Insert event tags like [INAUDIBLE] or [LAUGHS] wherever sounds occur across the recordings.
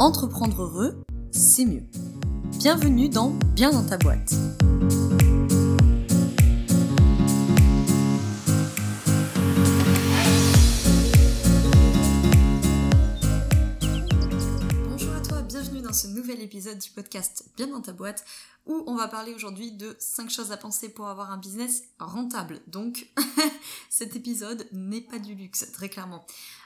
Entreprendre heureux, c'est mieux. Bienvenue dans Bien dans ta boîte. Bonjour à toi, bienvenue dans ce nouvel épisode du podcast Bien dans ta boîte où on va parler aujourd'hui de 5 choses à penser pour avoir un business rentable. Donc [LAUGHS] cet épisode n'est pas du luxe, très clairement.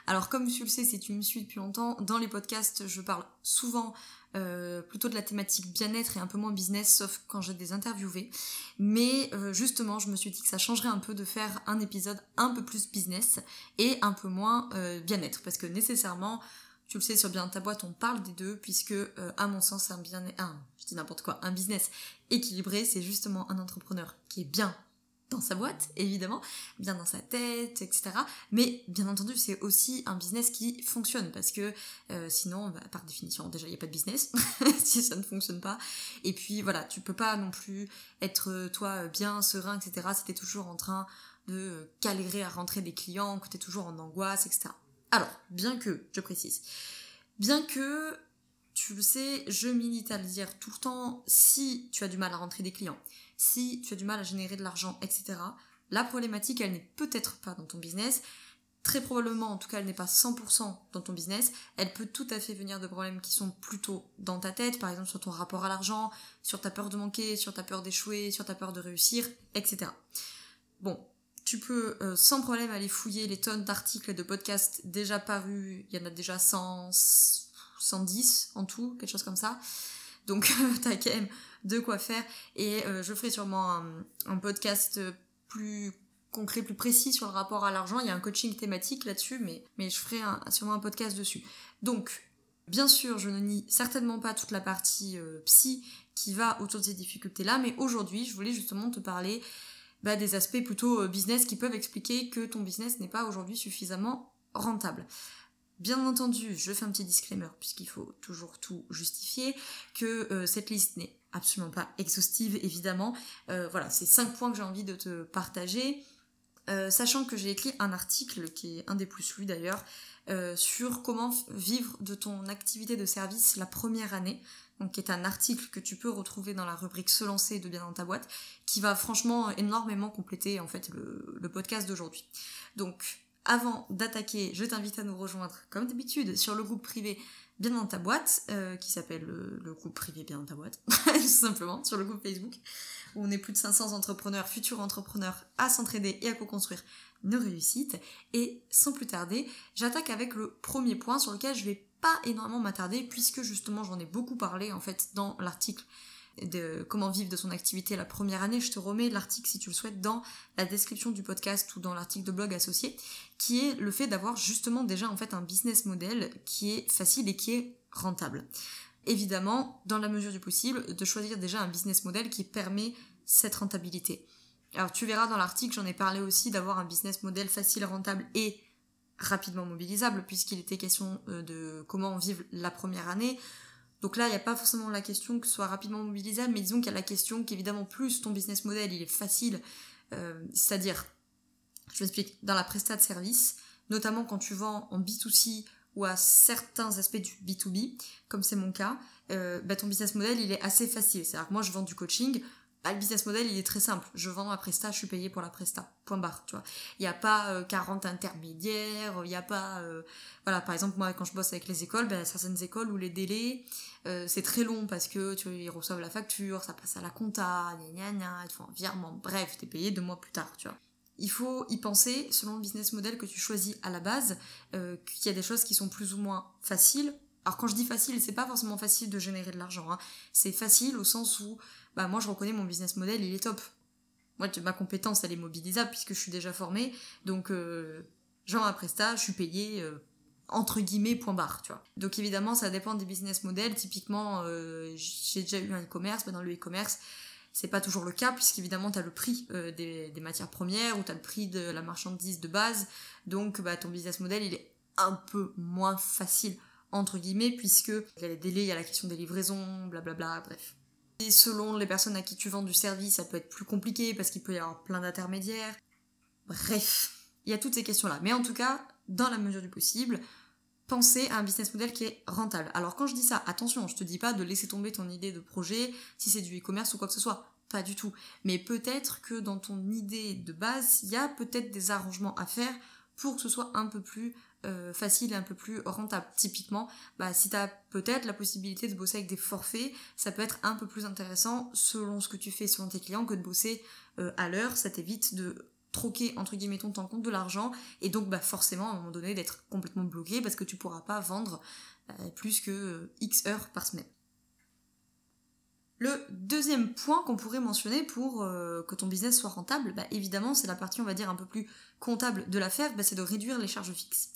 Alors comme tu le sais, si tu me suis depuis longtemps, dans les podcasts, je parle souvent euh, plutôt de la thématique bien-être et un peu moins business, sauf quand j'ai des interviewés. Mais euh, justement, je me suis dit que ça changerait un peu de faire un épisode un peu plus business et un peu moins euh, bien-être, parce que nécessairement, tu le sais, sur bien ta boîte, on parle des deux, puisque à mon sens, un bien, un, je dis n'importe quoi, un business équilibré, c'est justement un entrepreneur qui est bien dans sa boîte, évidemment, bien dans sa tête, etc. Mais bien entendu, c'est aussi un business qui fonctionne parce que euh, sinon, bah, par définition, déjà, il n'y a pas de business [LAUGHS] si ça ne fonctionne pas. Et puis voilà, tu peux pas non plus être euh, toi bien serein, etc. Si t'es toujours en train de euh, galérer à rentrer des clients, que t'es toujours en angoisse, etc. Alors, bien que, je précise, bien que tu le sais, je milite à le dire tout le temps, si tu as du mal à rentrer des clients, si tu as du mal à générer de l'argent, etc., la problématique, elle n'est peut-être pas dans ton business, très probablement, en tout cas, elle n'est pas 100% dans ton business, elle peut tout à fait venir de problèmes qui sont plutôt dans ta tête, par exemple sur ton rapport à l'argent, sur ta peur de manquer, sur ta peur d'échouer, sur ta peur de réussir, etc. Bon, tu peux euh, sans problème aller fouiller les tonnes d'articles et de podcasts déjà parus, il y en a déjà 100, 110 en tout, quelque chose comme ça. Donc [LAUGHS] t'as quand même de quoi faire. Et euh, je ferai sûrement un, podcast plus concret, plus précis sur le rapport à l'argent. Il y a un coaching thématique là-dessus, mais, mais je ferai sûrement un podcast dessus. Donc, bien sûr, je ne nie certainement pas toute la partie euh, psy qui va autour de ces difficultés-là, mais aujourd'hui, je voulais justement te parler bah, des aspects plutôt euh, business qui peuvent expliquer que ton business n'est pas aujourd'hui suffisamment rentable. Bien entendu, je fais un petit disclaimer puisqu'il faut toujours tout justifier, que euh, cette liste n'est absolument pas exhaustive évidemment. Euh, voilà, c'est cinq points que j'ai envie de te partager. Euh, sachant que j'ai écrit un article qui est un des plus lus d'ailleurs sur comment vivre de ton activité de service la première année, donc qui est un article que tu peux retrouver dans la rubrique Se lancer de bien dans ta boîte, qui va franchement énormément compléter en fait le, le podcast d'aujourd'hui. Donc avant d'attaquer, je t'invite à nous rejoindre, comme d'habitude, sur le groupe privé Bien dans ta boîte, euh, qui s'appelle le, groupe privé Bien dans ta boîte, [LAUGHS] tout simplement, sur le groupe Facebook, où on est plus de 500 entrepreneurs, futurs entrepreneurs, à s'entraider et à co-construire nos réussites. Et sans plus tarder, j'attaque avec le premier point sur lequel je vais pas énormément m'attarder, puisque justement j'en ai beaucoup parlé en fait dans l'article de comment vivre de son activité la première année, je te remets l'article si tu le souhaites dans la description du podcast ou dans l'article de blog associé, qui est le fait d'avoir justement déjà en fait un business model qui est facile et qui est rentable. Évidemment, dans la mesure du possible, de choisir déjà un business model qui permet cette rentabilité. Alors tu verras dans l'article, j'en ai parlé aussi d'avoir un business model facile, rentable et rapidement mobilisable, puisqu'il était question euh, de comment vivre la première année. Donc là, il n'y a pas forcément la question que ce soit rapidement mobilisable, mais disons qu'il y a la question qu'évidemment, plus ton business model il est facile, euh, c'est-à-dire, je m'explique, dans la prestat de service, notamment quand tu vends en B2C ou à certains aspects du B2B, comme c'est mon cas, euh, bah, ton business model il est assez facile. C'est-à-dire que moi je vends du coaching, bah, le business model, il est très simple. Je vends ma presta, je suis payé pour la presta. Point barre, tu vois. Il n'y a pas 40 euh, intermédiaires, il n'y a pas... Euh, voilà, par exemple, moi, quand je bosse avec les écoles, ben, certaines écoles où les délais, euh, c'est très long parce que tu ils reçoivent la facture, ça passe à la compta, gna gna gna, ils font un virement. Bref, t'es payé deux mois plus tard, tu vois. Il faut y penser, selon le business model que tu choisis à la base, qu'il y a des choses qui sont plus ou moins faciles. Alors quand je dis facile, c'est pas forcément facile de générer de l'argent. Hein. C'est facile au sens où bah moi je reconnais mon business model, il est top. Moi, ma compétence, elle est mobilisable puisque je suis déjà formée. Donc, euh, genre à Presta, je suis payée euh, entre guillemets point barre, tu vois. Donc évidemment, ça dépend des business models. Typiquement, euh, j'ai déjà eu un e-commerce, mais dans le e-commerce, c'est pas toujours le cas puisqu'évidemment, tu as le prix des, des, matières premières ou tu as le prix de la marchandise de base. Donc, bah, ton business model, il est un peu moins facile entre guillemets puisque il y a les délais, il y a la question des livraisons, blablabla, bref. Et selon les personnes à qui tu vends du service, ça peut être plus compliqué parce qu'il peut y avoir plein d'intermédiaires. Bref, il y a toutes ces questions-là. Mais en tout cas, dans la mesure du possible, penser à un business model qui est rentable. Alors quand je dis ça, attention, je te dis pas de laisser tomber ton idée de projet si c'est du e-commerce ou quoi que ce soit. Pas du tout. Mais peut-être que dans ton idée de base, il y a peut-être des arrangements à faire pour que ce soit un peu plus euh, facile et un peu plus rentable. Typiquement, bah, si tu as peut-être la possibilité de bosser avec des forfaits, ça peut être un peu plus intéressant selon ce que tu fais, selon tes clients, que de bosser euh, à l'heure. Ça t'évite de troquer entre guillemets ton temps contre de l'argent et donc bah forcément à un moment donné d'être complètement bloqué parce que tu pourras pas vendre euh, plus que X heures par semaine. Le deuxième point qu'on pourrait mentionner pour euh, que ton business soit rentable, bah, évidemment, c'est la partie, on va dire, un peu plus comptable de l'affaire, bah, c'est de réduire les charges fixes.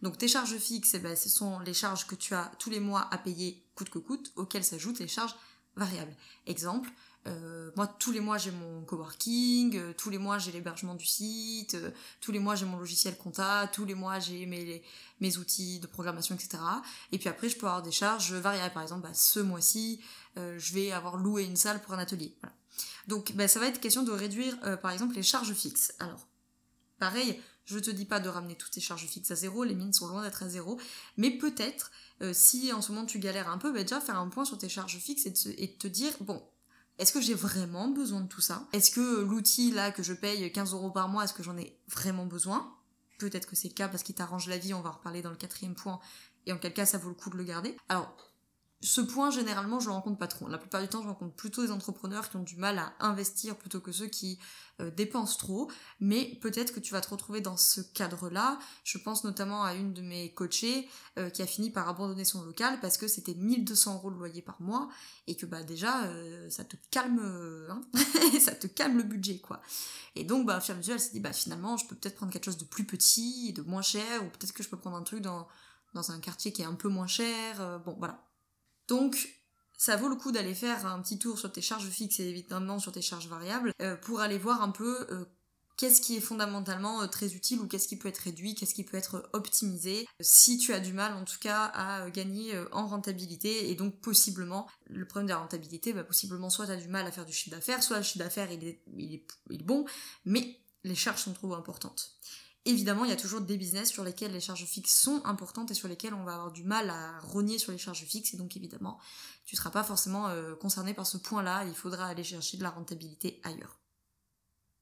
Donc tes charges fixes, eh ben, ce sont les charges que tu as tous les mois à payer coûte que coûte, auxquelles s'ajoutent les charges variables. Exemple, euh, moi, tous les mois, j'ai mon coworking, euh, tous les mois, j'ai l'hébergement du site, tous les mois, j'ai mon logiciel compta, tous les mois, j'ai mes, mes outils de programmation, etc. Et puis après, je peux avoir des charges variables. Par exemple, bah, ce mois-ci, je vais avoir loué une salle pour un atelier. Donc, bah, ça va être question de réduire, par exemple, les charges fixes. Alors, pareil, je te dis pas de ramener toutes tes charges fixes à zéro, les mines sont loin d'être à zéro, mais peut-être, si en ce moment tu galères un peu, bah, déjà faire un point sur tes charges fixes et te dire, bon, est-ce que j'ai vraiment besoin de tout ça? Est-ce que l'outil là que je paye 15 euros par mois, est-ce que j'en ai vraiment besoin? Peut-être que c'est le cas parce qu'il t'arrange la vie, on va en reparler dans le quatrième point, et en quel cas ça vaut le coup de le garder. Alors, ce point, généralement, je le rencontre pas trop. La plupart du temps, je rencontre plutôt des entrepreneurs qui ont du mal à investir plutôt que ceux qui euh, dépensent trop. Mais peut-être que tu vas te retrouver dans ce cadre-là. Je pense notamment à une de mes coachées euh, qui a fini par abandonner son local parce que c'était 1200 euros de loyer par mois et que bah déjà, euh, ça te calme, hein [LAUGHS] ça te calme le budget, quoi. Et donc, bah, au fur et à mesure, elle s'est dit, bah finalement, je peux peut-être prendre quelque chose de plus petit, de moins cher, ou peut-être que je peux prendre un truc dans, dans un quartier qui est un peu moins cher. bon, voilà donc, ça vaut le coup d'aller faire un petit tour sur tes charges fixes et évidemment sur tes charges variables euh, pour aller voir un peu euh, qu'est-ce qui est fondamentalement euh, très utile ou qu'est-ce qui peut être réduit, qu'est-ce qui peut être optimisé, si tu as du mal en tout cas à gagner en rentabilité et donc possiblement, le problème de la rentabilité, bah, possiblement soit tu as du mal à faire du chiffre d'affaires, soit le chiffre d'affaires il est, il est bon, mais les charges sont trop importantes. Évidemment, il y a toujours des business sur lesquels les charges fixes sont importantes et sur lesquels on va avoir du mal à rogner sur les charges fixes. Et donc, évidemment, tu ne seras pas forcément euh, concerné par ce point-là. Il faudra aller chercher de la rentabilité ailleurs.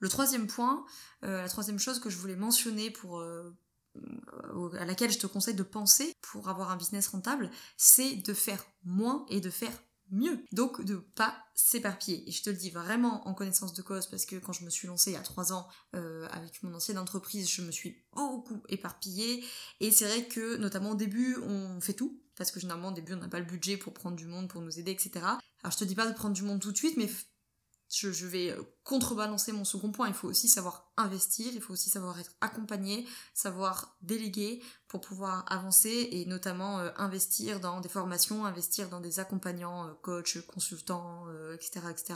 Le troisième point, euh, la troisième chose que je voulais mentionner pour, euh, à laquelle je te conseille de penser pour avoir un business rentable, c'est de faire moins et de faire mieux. Donc de pas s'éparpiller. Et je te le dis vraiment en connaissance de cause parce que quand je me suis lancée il y a trois ans euh, avec mon ancienne entreprise, je me suis beaucoup éparpillée. Et c'est vrai que notamment au début, on fait tout. Parce que généralement au début on n'a pas le budget pour prendre du monde, pour nous aider, etc. Alors je te dis pas de prendre du monde tout de suite, mais je, vais euh, contrebalancer mon second point. Il faut aussi savoir investir, il faut aussi savoir être accompagné, savoir déléguer pour pouvoir avancer et notamment euh, investir dans des formations, investir dans des accompagnants, euh, coachs, consultants, etc., etc.,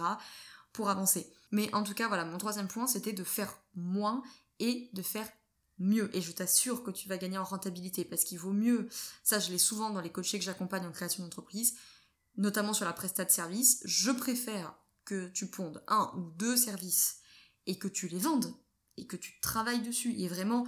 pour avancer. Mais en tout cas, voilà, mon troisième point, c'était de faire moins et de faire mieux. Et je t'assure que tu vas gagner en rentabilité parce qu'il vaut mieux, ça je l'ai souvent dans les coachés que j'accompagne en création d'entreprise, notamment sur la prestat de service, je préfère tu pondes un ou deux services et que tu les vendes et que tu travailles dessus et vraiment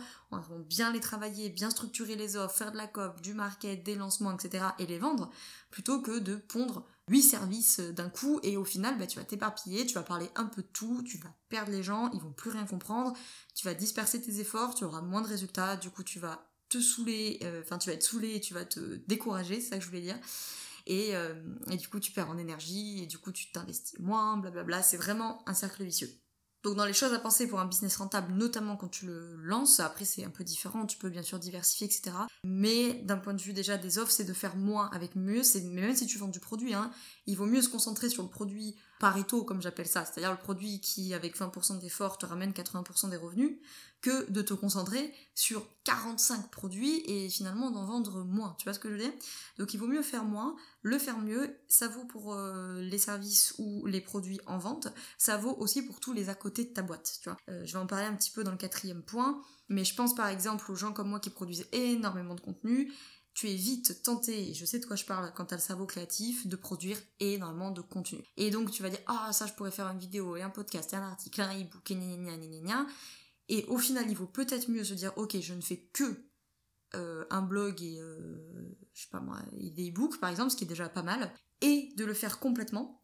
bien les travailler, bien structurer les offres, faire de la COP, du market, des lancements, etc. et les vendre plutôt que de pondre huit services d'un coup et au final bah, tu vas t'éparpiller, tu vas parler un peu de tout, tu vas perdre les gens, ils vont plus rien comprendre, tu vas disperser tes efforts, tu auras moins de résultats, du coup tu vas te saouler, euh, enfin tu vas être saoulé tu vas te décourager, c'est ça que je voulais dire. Euh, et, du coup tu perds en énergie, et du coup tu t'investis moins, blablabla. C'est vraiment un cercle vicieux. Donc dans les choses à penser pour un business rentable, notamment quand tu le lances, après c'est un peu différent, tu peux bien sûr diversifier, etc. Mais d'un point de vue déjà des offres, c'est de faire moins avec mieux. C'est même si tu vends du produit, hein, il vaut mieux se concentrer sur le produit Pareto, comme j'appelle ça, c'est-à-dire le produit qui, avec 20% d'effort, te ramène 80% des revenus, que de te concentrer sur 45 produits et finalement d'en vendre moins. Tu vois ce que je veux dire? Donc il vaut mieux faire moins, le faire mieux, ça vaut pour euh, les services ou les produits en vente, ça vaut aussi pour tous les à côté de ta boîte, tu vois. Euh, je vais en parler un petit peu dans le quatrième point, mais je pense par exemple aux gens comme moi qui produisent énormément de contenu, tu es vite tenté, et je sais de quoi je parle quand tu as le cerveau créatif, de produire énormément de contenu. Et donc tu vas dire, ah ça je pourrais faire une vidéo et un podcast et un article, un e-book et gna et au final, il vaut peut-être mieux se dire, ok, je ne fais que un blog et, je sais pas moi, des e-books par exemple, ce qui est déjà pas mal, et de le faire complètement.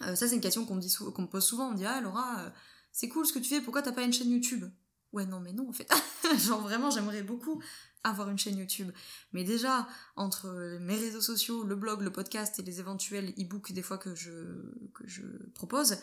ça, c'est une question qu'on me, dit qu'on me pose souvent. On me dit Ah, Laura, c'est cool ce que tu fais, pourquoi t'as pas une chaîne YouTube? Ouais, non, mais non, en fait. [LAUGHS] Genre, vraiment, j'aimerais beaucoup avoir une chaîne YouTube. Mais déjà, entre mes réseaux sociaux, le blog, le podcast et les éventuels e-books des fois que je, propose,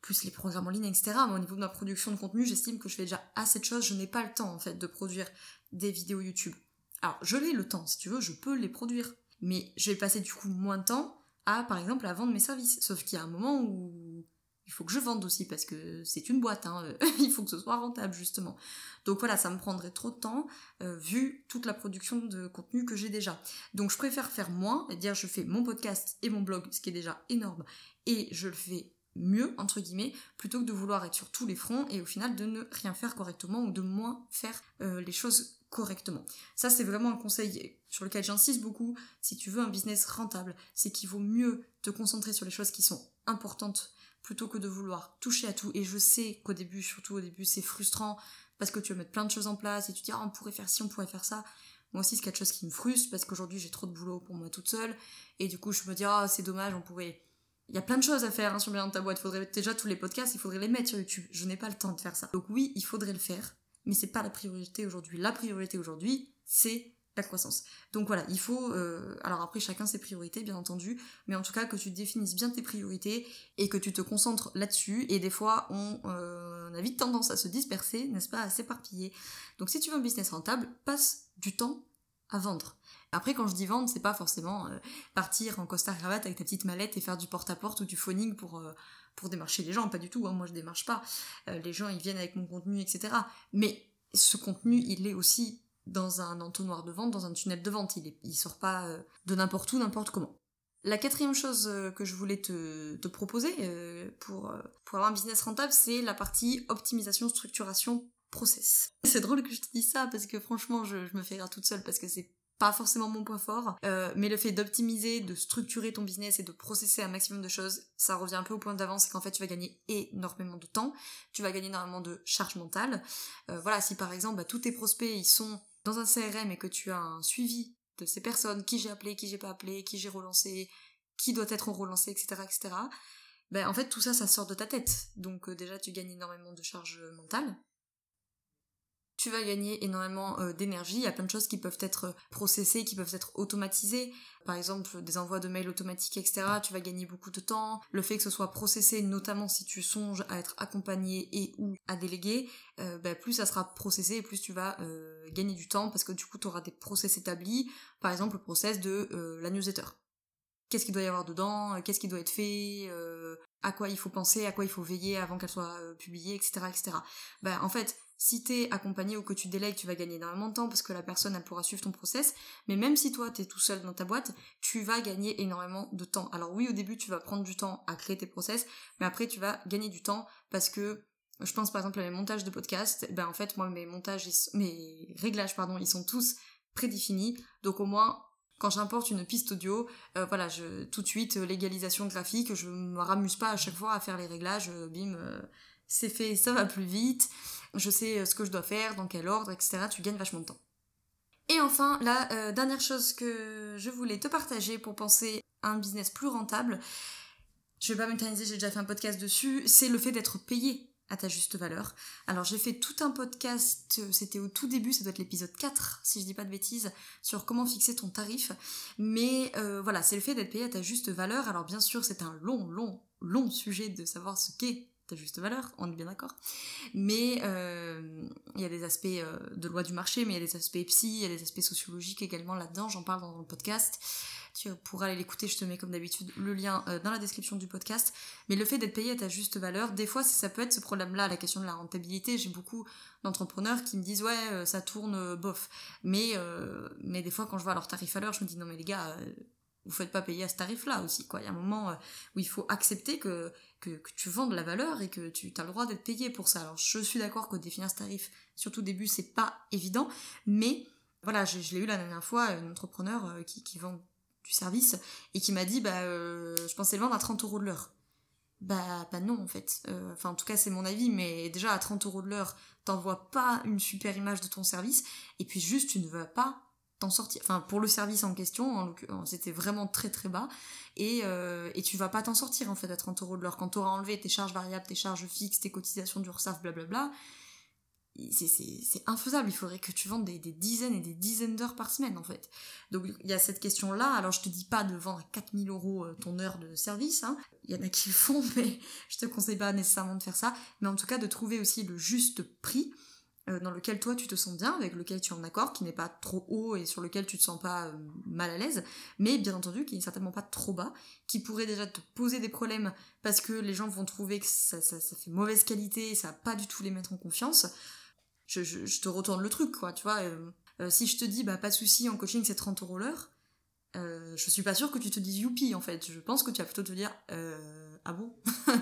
plus les programmes en ligne, etc. Au niveau de ma production de contenu, j'estime que je fais déjà assez de choses. Je n'ai pas le temps, en fait, de produire des vidéos YouTube. Alors, je l'ai le temps, si tu veux, je peux les produire. Mais je vais passer du coup moins de temps à, par exemple, à vendre mes services. Sauf qu'il y a un moment où il faut que je vende aussi parce que c'est une boîte, hein. [LAUGHS] il faut que ce soit rentable justement. Donc voilà, ça me prendrait trop de temps euh, vu toute la production de contenu que j'ai déjà. Donc je préfère faire moins et dire je fais mon podcast et mon blog, ce qui est déjà énorme, et je le fais mieux entre guillemets plutôt que de vouloir être sur tous les fronts et au final de ne rien faire correctement ou de moins faire euh, les choses correctement. Ça c'est vraiment un conseil sur lequel j'insiste beaucoup. Si tu veux un business rentable, c'est qu'il vaut mieux te concentrer sur les choses qui sont importantes plutôt que de vouloir toucher à tout. Et je sais qu'au début, surtout au début, c'est frustrant parce que tu vas mettre plein de choses en place et tu te dis, ah, on pourrait faire ci, on pourrait faire ça. Moi aussi, c'est quelque chose qui me frustre parce qu'aujourd'hui, j'ai trop de boulot pour moi toute seule. Et du coup, je me dis, ah, c'est dommage, on pourrait. Il y a plein de choses à faire hein, sur Bien dans ta boîte. Il faudrait déjà tous les podcasts, il faudrait les mettre sur YouTube. Je n'ai pas le temps de faire ça. Donc oui, il faudrait le faire, mais c'est pas la priorité aujourd'hui. La priorité aujourd'hui, c'est la croissance. Donc voilà, il faut... Euh, alors après, chacun ses priorités, bien entendu, mais en tout cas que tu définisses bien tes priorités et que tu te concentres là-dessus. Et des fois, on, euh, on a vite tendance à se disperser, n'est-ce pas, à s'éparpiller. Donc si tu veux un business rentable, passe du temps à vendre. Après, quand je dis vendre, c'est pas forcément euh, partir en costard cravate avec ta petite mallette et faire du porte-à-porte ou du phoning pour, pour démarcher les gens, pas du tout, hein, moi je démarche pas. les gens, ils viennent avec mon contenu, etc. Mais ce contenu, il est aussi dans un entonnoir de vente, dans un tunnel de vente. Il, est, sort pas euh, de n'importe où, n'importe comment. La quatrième chose euh, que je voulais te, proposer euh, pour, pour avoir un business rentable, c'est la partie optimisation, structuration, process. [LAUGHS] C'est drôle que je te dise ça parce que franchement, je, me fais rire toute seule parce que c'est pas forcément mon point fort, mais le fait d'optimiser, de structurer ton business et de processer un maximum de choses, ça revient un peu au point d'avant, c'est qu'en fait tu vas gagner énormément de temps, tu vas gagner énormément de charge mentale. Voilà, si par exemple bah, tous tes prospects ils sont dans un CRM et que tu as un suivi de ces personnes, qui j'ai appelé, qui j'ai pas appelé, qui j'ai relancé, qui doit être relancé, etc., etc. Ben, en fait, tout ça, ça sort de ta tête. Donc, euh, déjà, tu gagnes énormément de charge mentale tu vas gagner énormément euh, d'énergie. Il y a plein de choses qui peuvent être euh, processées, qui peuvent être automatisées. Par exemple, des envois de mails automatiques, etc. Tu vas gagner beaucoup de temps. Le fait que ce soit processé, notamment si tu songes à être accompagné et ou à déléguer, euh, bah, plus ça sera processé plus tu vas gagner du temps parce que du coup, tu auras des process établis. Par exemple, le process de la newsletter qu'est-ce qu'il doit y avoir dedans, qu'est-ce qui doit être fait, à quoi il faut penser, à quoi il faut veiller avant qu'elle soit publiée, etc., etc. Ben, en fait, si t'es accompagné ou que tu délègues, tu vas gagner énormément de temps parce que la personne, elle pourra suivre ton process. Mais même si toi, t'es tout seul dans ta boîte, tu vas gagner énormément de temps. Alors oui, au début, tu vas prendre du temps à créer tes process, mais après, tu vas gagner du temps parce que je pense par exemple à mes montages de podcast, ben en fait, moi, mes montages, mes réglages, pardon, ils sont tous prédéfinis. Donc au moins, quand j'importe une piste audio, euh, voilà, tout de suite, euh, légalisation graphique, je me ramuse pas à chaque fois à faire les réglages, euh, bim, c'est fait, ça va plus vite je sais ce que je dois faire, dans quel ordre, etc. Tu gagnes vachement de temps. Et enfin, la dernière chose que je voulais te partager pour penser à un business plus rentable, je vais pas m'éterniser, j'ai déjà fait un podcast dessus, c'est le fait d'être payé à ta juste valeur. Alors j'ai fait tout un podcast, euh, c'était au tout début, ça doit être l'épisode 4 si je dis pas de bêtises, sur comment fixer ton tarif. Mais voilà, c'est le fait d'être payé à ta juste valeur. Alors bien sûr c'est un long, long, long sujet de savoir ce qu'est juste valeur, on est bien d'accord. Mais euh, il y a des aspects euh, de loi du marché, mais il y a des aspects psy, il y a des aspects sociologiques également là-dedans, j'en parle dans le podcast. Tu pourras aller l'écouter, je te mets comme d'habitude le lien euh, dans la description du podcast. Mais le fait d'être payé à ta juste valeur, des fois ça peut être ce problème-là, la question de la rentabilité. J'ai beaucoup d'entrepreneurs qui me disent ouais ça tourne bof. Mais, mais des fois quand je vois leur tarif à l'heure, je me dis non mais les gars vous faites pas payer à ce tarif-là aussi, quoi. Il y a un moment euh, où il faut accepter que, que, tu vends de la valeur et que tu as le droit d'être payé pour ça. Alors, je suis d'accord que définir ce tarif, surtout au début, c'est pas évident, mais voilà, je, l'ai eu la dernière fois, une entrepreneur euh, qui, qui vend du service et qui m'a dit, bah, euh, je pensais le vendre à 30 euros de l'heure. bah, bah non en fait. Euh, enfin en tout cas c'est mon avis, mais déjà à 30 euros de l'heure, t'envoies pas une super image de ton service, et puis juste tu ne vas pas t'en sortir. Enfin pour le service en question, c'était vraiment très très bas, et, euh, et tu vas pas t'en sortir en fait à 30 euros de l'heure. Quand tu auras enlevé tes charges variables, tes charges fixes, tes cotisations d'URSSAF, blablabla, c'est infaisable, il faudrait que tu vendes des, dizaines et des dizaines d'heures par semaine en fait. Donc il y a cette question-là, alors je te dis pas de vendre à 4000 euros euh, ton heure de service, hein. il y en a qui le font, [LAUGHS] mais je te conseille pas nécessairement de faire ça, mais en tout cas de trouver aussi le juste prix euh, dans lequel toi tu te sens bien, avec lequel tu es en accord, qui n'est pas trop haut et sur lequel tu te sens pas euh, mal à l'aise, mais bien entendu qui n'est certainement pas trop bas, qui pourrait déjà te poser des problèmes parce que les gens vont trouver que ça, ça fait mauvaise qualité et ça va pas du tout les mettre en confiance je, te retourne le truc, quoi, tu vois. Euh, euh, si je te dis, bah, pas de souci, en coaching, c'est 30 euros l'heure, euh, je suis pas sûre que tu te dises youpi, en fait. Je pense que tu vas plutôt te dire, ah bon? [LAUGHS]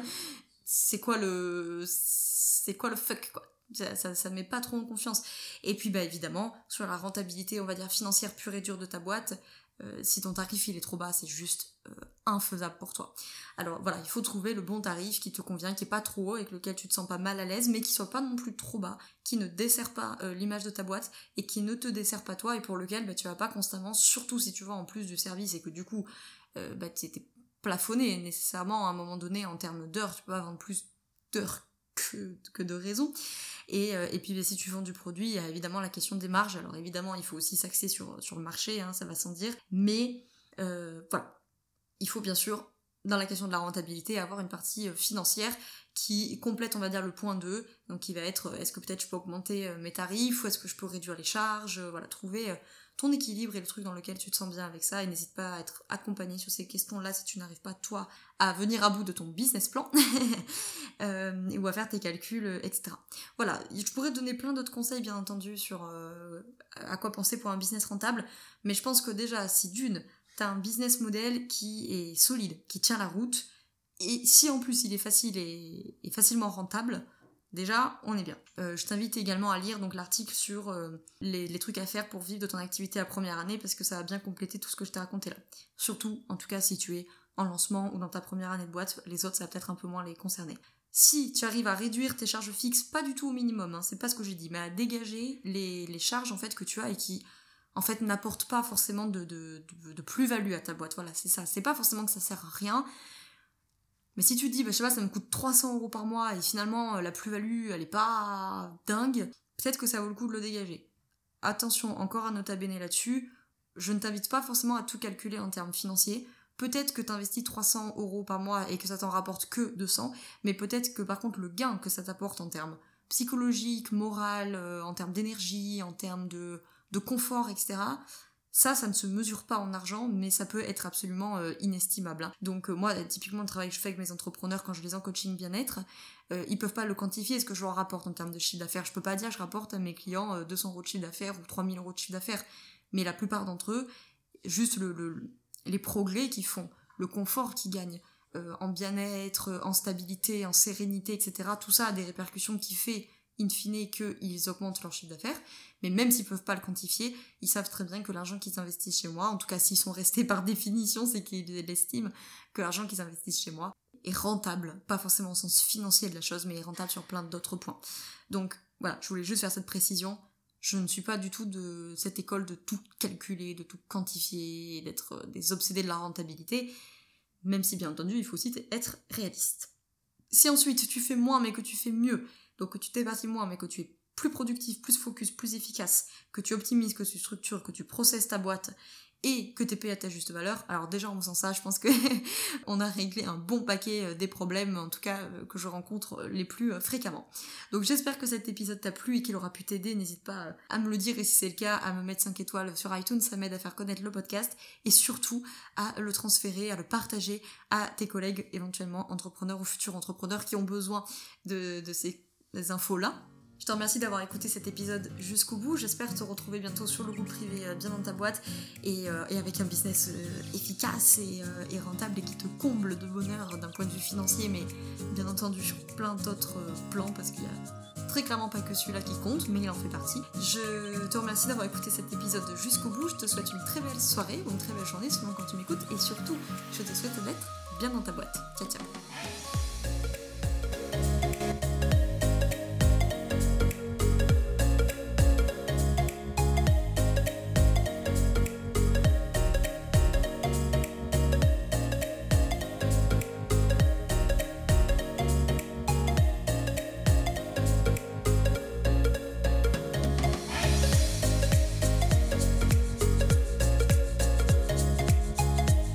C'est quoi le... C'est quoi le fuck, quoi? Ça, ça, ça, met pas trop en confiance. Et puis, bah, évidemment, sur la rentabilité, on va dire, financière pure et dure de ta boîte, euh, si ton tarif il est trop bas, c'est juste euh, infaisable pour toi. Alors voilà, il faut trouver le bon tarif qui te convient, qui est pas trop haut, avec lequel tu te sens pas mal à l'aise, mais qui soit pas non plus trop bas, qui ne dessert pas euh, l'image de ta boîte et qui ne te dessert pas toi et pour lequel bah, tu vas pas constamment, surtout si tu vois en plus du service et que du coup bah, tu étais plafonné nécessairement à un moment donné en termes d'heures, tu peux pas vendre plus d'heures que, de raison. Et, euh, et puis bah, si tu vends du produit, il y a évidemment la question des marges. Alors évidemment, il faut aussi s'axer sur, sur le marché, hein, ça va sans dire. Mais euh, voilà, il faut bien sûr, dans la question de la rentabilité, avoir une partie euh, financière qui complète, on va dire, le point 2. Donc qui va être, est-ce que peut-être je peux augmenter mes tarifs ou est-ce que je peux réduire les charges? Voilà, trouver ton équilibre et le truc dans lequel tu te sens bien avec ça et n'hésite pas à être accompagné sur ces questions-là si tu n'arrives pas toi à venir à bout de ton business plan [LAUGHS] euh, ou à faire tes calculs, etc. Voilà, je pourrais donner plein d'autres conseils bien entendu sur euh, à quoi penser pour un business rentable, mais je pense que déjà si d'une, tu un business model qui est solide, qui tient la route, et si en plus il est facile et facilement rentable, Déjà, on est bien. Euh, je t'invite également à lire donc l'article sur euh, les, trucs à faire pour vivre de ton activité la première année parce que ça va bien compléter tout ce que je t'ai raconté là. Surtout, en tout cas, si tu es en lancement ou dans ta première année de boîte, les autres ça va peut-être un peu moins les concerner. Si tu arrives à réduire tes charges fixes, pas du tout au minimum, hein, c'est pas ce que j'ai dit, mais à dégager les, charges en fait que tu as et qui en fait n'apportent pas forcément de plus-value à ta boîte. Voilà, c'est ça. C'est pas forcément que ça sert à rien, mais si tu te dis, bah, je sais pas, ça me coûte 300 euros par mois et finalement euh, la plus-value elle est pas dingue, peut-être que ça vaut le coup de le dégager. Attention, encore un nota bene là-dessus, je ne t'invite pas forcément à tout calculer en termes financiers. Peut-être que tu investis 300 euros par mois et que ça t'en rapporte que 200, mais peut-être que par contre le gain que ça t'apporte en termes psychologiques, moral, euh, en termes d'énergie, en termes de confort, etc., ça, ça ne se mesure pas en argent, mais ça peut être absolument euh, inestimable. Hein. Donc euh, moi, typiquement, le travail que je fais avec mes entrepreneurs quand je les en coaching bien-être, euh, ils peuvent pas le quantifier ce que je leur rapporte en termes de chiffre d'affaires. Je peux pas dire je rapporte à mes clients 200 euros de chiffre d'affaires ou 3000 euros de chiffre d'affaires, mais la plupart d'entre eux, juste le, les progrès qu'ils font, le confort qu'ils gagnent, en bien-être, en stabilité, en sérénité, etc. Tout ça a des répercussions qui fait in fine qu'ils augmentent leur chiffre d'affaires, mais même s'ils peuvent pas le quantifier, ils savent très bien que l'argent qu'ils investissent chez moi, en tout cas s'ils sont restés par [LAUGHS] définition, c'est qu'ils estiment que l'argent qu'ils investissent chez moi est rentable, pas forcément au sens financier de la chose, mais est rentable sur plein d'autres points. Donc voilà, je voulais juste faire cette précision. Je ne suis pas du tout de cette école de tout calculer, de tout quantifier, d'être des obsédés de la rentabilité, même si bien entendu il faut aussi être réaliste. Si ensuite tu fais moins mais que tu fais mieux, donc que tu t'épargnes moins, mais que tu es plus productif, plus focus, plus efficace, que tu optimises, que tu structures, que tu processes ta boîte et que tu es payé à ta juste valeur. Alors déjà en faisant ça, je pense que [LAUGHS] on a réglé un bon paquet euh, des problèmes, en tout cas euh, que je rencontre euh, les plus fréquemment. Donc j'espère que cet épisode t'a plu et qu'il aura pu t'aider. N'hésite pas à me le dire et si c'est le cas, à me mettre 5 étoiles sur iTunes, ça m'aide à faire connaître le podcast et surtout à le transférer, à le partager à tes collègues éventuellement entrepreneurs ou futurs entrepreneurs qui ont besoin de, de ces les infos-là. Je te remercie d'avoir écouté cet épisode jusqu'au bout. J'espère te retrouver bientôt sur le groupe privé, euh, bien dans ta boîte, et, euh, avec un business euh, efficace et, rentable et qui te comble de bonheur d'un point de vue financier, mais bien entendu sur plein d'autres plans, parce qu'il y a très clairement pas que celui-là qui compte, mais il en fait partie. Je te remercie d'avoir écouté cet épisode jusqu'au bout. Je te souhaite une très belle soirée ou une très belle journée selon quand tu m'écoutes, et surtout, je te souhaite d'être bien dans ta boîte. Ciao ciao